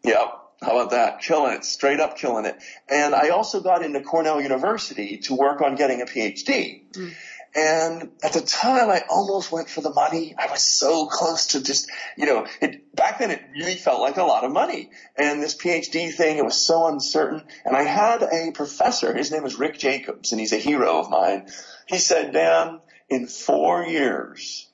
Speaker 2: yeah, how about that? Killing it, straight up killing it. And I also got into Cornell University to work on getting a PhD. Mm. And at the time, I almost went for the money. I was so close to just, you know, it, back then it really felt like a lot of money. And this PhD thing, it was so uncertain. And I had a professor, his name was Rick Jacobs, and he's a hero of mine. He said, Dan, in four years,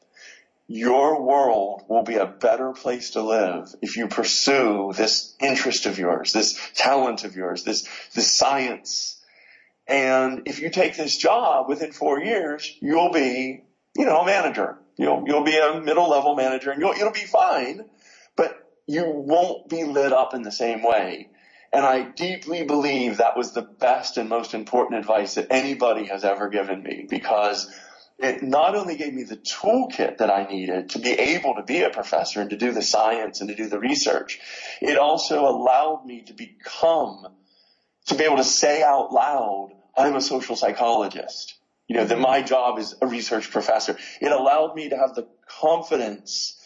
Speaker 2: your world will be a better place to live if you pursue this interest of yours, this talent of yours, this, this science. And if you take this job within four years, you'll be, you know, a manager. You'll, you'll be a middle level manager and you'll, it'll be fine, but you won't be lit up in the same way. And I deeply believe that was the best and most important advice that anybody has ever given me because it not only gave me the toolkit that I needed to be able to be a professor and to do the science and to do the research, it also allowed me to become, to be able to say out loud, I'm a social psychologist. You know, that my job is a research professor. It allowed me to have the confidence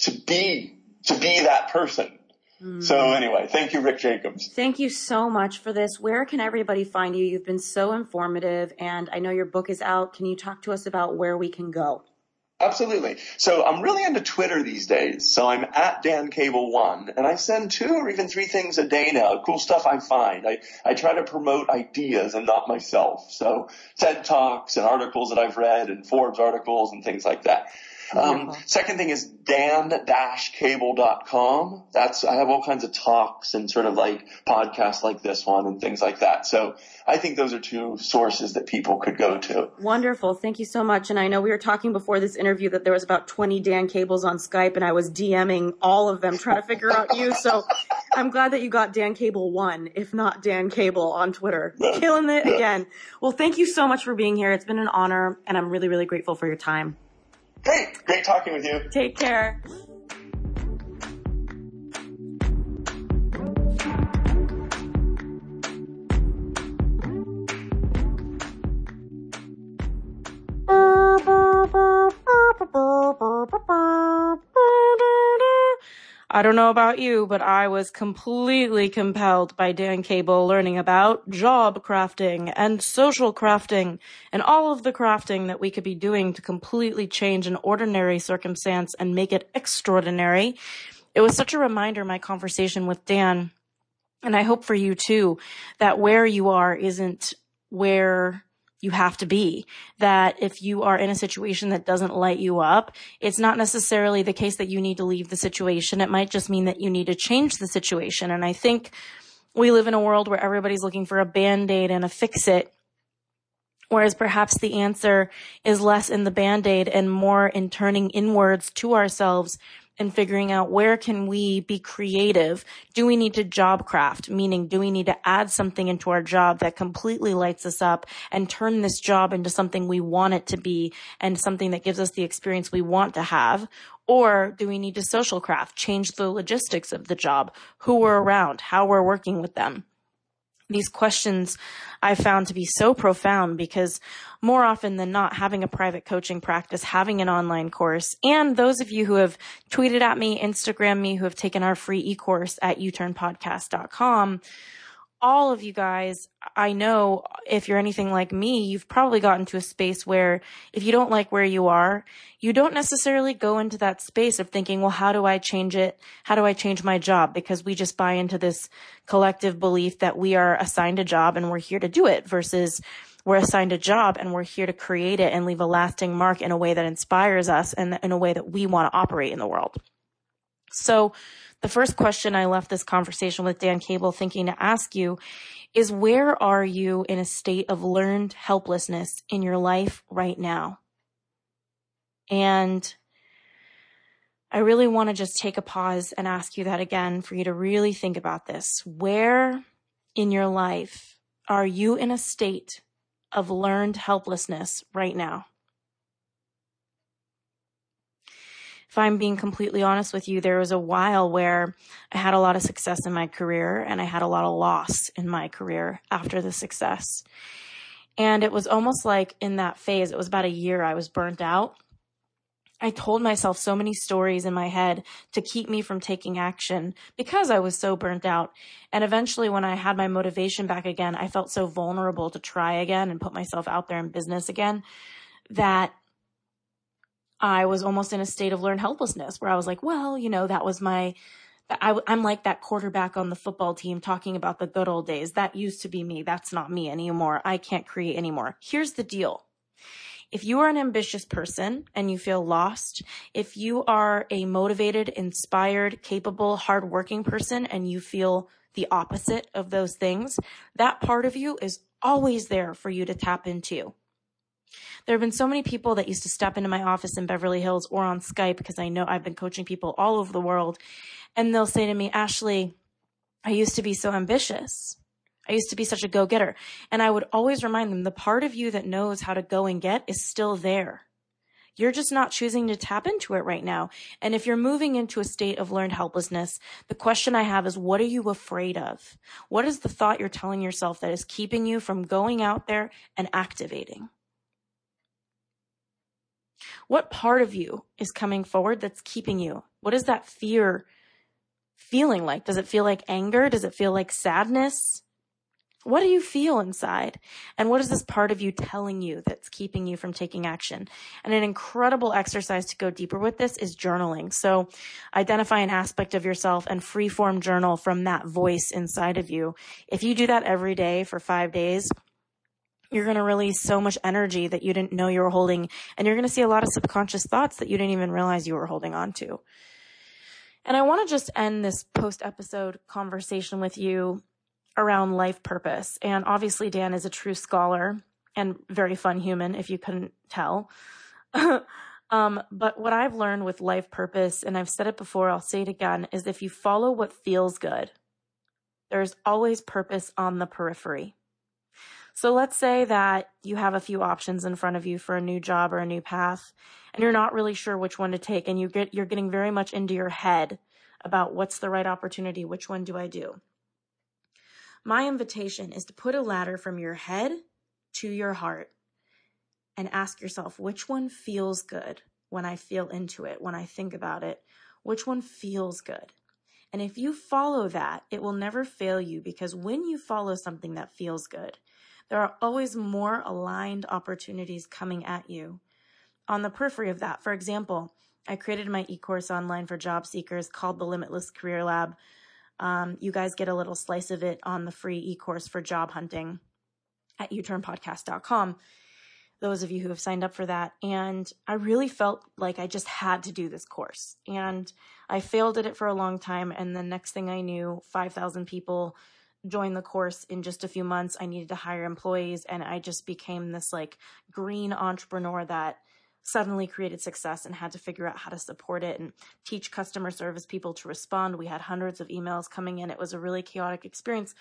Speaker 2: to be, to be that person so mm. anyway, thank you, Rick Jacobs.
Speaker 1: Thank you so much for this. Where can everybody find you? You've been so informative and I know your book is out. Can you talk to us about where we can go?
Speaker 2: Absolutely. So I'm really into Twitter these days. So I'm at Dan Cable One, and I send two or even three things a day now. Cool stuff I find. I I try to promote ideas and not myself. So TED talks and articles that I've read and Forbes articles and things like that. Um, second thing is dan-cable.com. That's, I have all kinds of talks and sort of like podcasts like this one and things like that. So I think those are two sources that people could go to.
Speaker 1: Wonderful. Thank you so much. And I know we were talking before this interview that there was about 20 Dan Cables on Skype and I was DMing all of them trying to figure out you. So I'm glad that you got Dan Cable one, if not Dan Cable on Twitter. Killing it again. Well, thank you so much for being here. It's been an honor and I'm really, really grateful for your time.
Speaker 2: Great. Great talking with you.
Speaker 1: Take care. I don't know about you, but I was completely compelled by Dan Cable learning about job crafting and social crafting and all of the crafting that we could be doing to completely change an ordinary circumstance and make it extraordinary. It was such a reminder, my conversation with Dan, and I hope for you too, that where you are isn't where you have to be. That if you are in a situation that doesn't light you up, it's not necessarily the case that you need to leave the situation. It might just mean that you need to change the situation. And I think we live in a world where everybody's looking for a band-aid and a fix it. Whereas perhaps the answer is less in the band-aid and more in turning inwards to ourselves and figuring out where can we be creative? Do we need to job craft? Meaning, do we need to add something into our job that completely lights us up and turn this job into something we want it to be and something that gives us the experience we want to have? Or do we need to social craft, change the logistics of the job, who we're around, how we're working with them? These questions I found to be so profound because more often than not, having a private coaching practice, having an online course, and those of you who have tweeted at me, Instagram me, who have taken our free e-course at youturnpodcast.com, all of you guys, I know if you're anything like me, you've probably gotten to a space where if you don't like where you are, you don't necessarily go into that space of thinking, well, how do I change it? How do I change my job? Because we just buy into this collective belief that we are assigned a job and we're here to do it versus we're assigned a job and we're here to create it and leave a lasting mark in a way that inspires us and in a way that we want to operate in the world. So the first question I left this conversation with Dan Cable thinking to ask you is where are you in a state of learned helplessness in your life right now? And I really want to just take a pause and ask you that again for you to really think about this. Where in your life are you in a state of learned helplessness right now? If I'm being completely honest with you, there was a while where I had a lot of success in my career and I had a lot of loss in my career after the success. And it was almost like in that phase, it was about a year I was burnt out. I told myself so many stories in my head to keep me from taking action because I was so burnt out. And eventually, when I had my motivation back again, I felt so vulnerable to try again and put myself out there in business again that I was almost in a state of learned helplessness where I was like, well, you know, that was my, I, am like that quarterback on the football team talking about the good old days. That used to be me. That's not me anymore. I can't create anymore. Here's the deal. If you are an ambitious person and you feel lost, if you are a motivated, inspired, capable, hardworking person and you feel the opposite of those things, that part of you is always there for you to tap into. There have been so many people that used to step into my office in Beverly Hills or on Skype because I know I've been coaching people all over the world. And they'll say to me, Ashley, I used to be so ambitious. I used to be such a go getter. And I would always remind them the part of you that knows how to go and get is still there. You're just not choosing to tap into it right now. And if you're moving into a state of learned helplessness, the question I have is what are you afraid of? What is the thought you're telling yourself that is keeping you from going out there and activating? What part of you is coming forward that's keeping you? What is that fear feeling like? Does it feel like anger? Does it feel like sadness? What do you feel inside? And what is this part of you telling you that's keeping you from taking action? And an incredible exercise to go deeper with this is journaling. So identify an aspect of yourself and freeform journal from that voice inside of you. If you do that every day for five days, you're going to release so much energy that you didn't know you were holding. And you're going to see a lot of subconscious thoughts that you didn't even realize you were holding on to. And I want to just end this post episode conversation with you around life purpose. And obviously, Dan is a true scholar and very fun human, if you couldn't tell. um, but what I've learned with life purpose, and I've said it before, I'll say it again, is if you follow what feels good, there's always purpose on the periphery. So let's say that you have a few options in front of you for a new job or a new path, and you're not really sure which one to take, and you get you're getting very much into your head about what's the right opportunity, which one do I do? My invitation is to put a ladder from your head to your heart and ask yourself which one feels good when I feel into it, when I think about it, which one feels good. And if you follow that, it will never fail you because when you follow something that feels good, there are always more aligned opportunities coming at you. On the periphery of that, for example, I created my e-course online for job seekers called the Limitless Career Lab. Um, you guys get a little slice of it on the free e-course for job hunting at youturnpodcast.com. Those of you who have signed up for that. And I really felt like I just had to do this course. And I failed at it for a long time. And the next thing I knew, 5,000 people join the course in just a few months. I needed to hire employees and I just became this like green entrepreneur that suddenly created success and had to figure out how to support it and teach customer service people to respond. We had hundreds of emails coming in. It was a really chaotic experience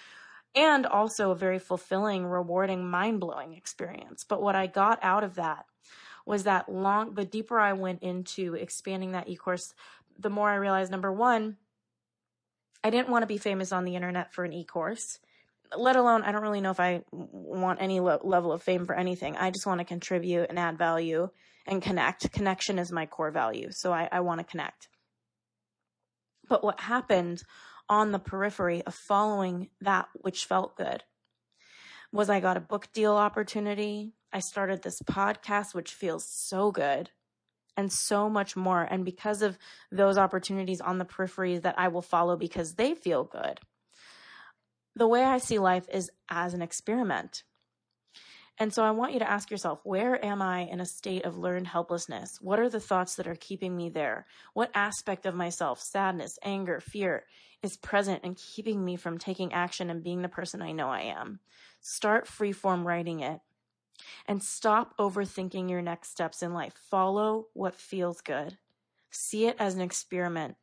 Speaker 1: and also a very fulfilling, rewarding, mind blowing experience. But what I got out of that was that long, the deeper I went into expanding that e course, the more I realized number one, I didn't want to be famous on the internet for an e-course. let alone, I don't really know if I want any lo- level of fame for anything. I just want to contribute and add value and connect. Connection is my core value. So I, I want to connect. But what happened on the periphery of following that which felt good was I got a book deal opportunity. I started this podcast, which feels so good and so much more. And because of those opportunities on the peripheries that I will follow because they feel good, the way I see life is as an experiment. And so I want you to ask yourself, where am I in a state of learned helplessness? What are the thoughts that are keeping me there? What aspect of myself, sadness, anger, fear, is present and keeping me from taking action and being the person I know I am? Start freeform writing it and stop overthinking your next steps in life. Follow what feels good. See it as an experiment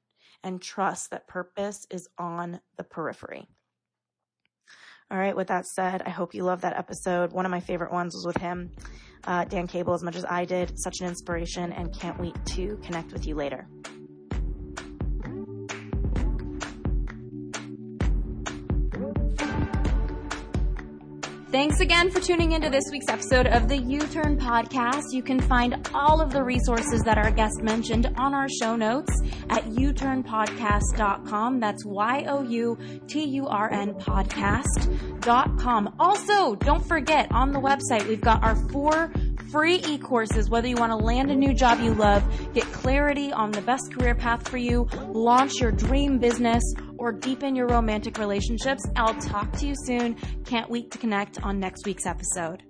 Speaker 1: and trust that purpose is on the periphery. All right, with that said, I hope you love that episode. One of my favorite ones was with him, uh, Dan Cable, as much as I did. Such an inspiration and can't wait to connect with you later. Thanks again for tuning into this week's episode of the YouTurn Podcast. You can find all of the resources that our guest mentioned on our show notes at youturnpodcast.com. That's Y O U T U R N podcast.com. Also, don't forget on the website, we've got our four free e-courses, whether you want to land a new job you love, get clarity on the best career path for you, launch your dream business, or deepen your romantic relationships. I'll talk to you soon. Can't wait to connect on next week's episode.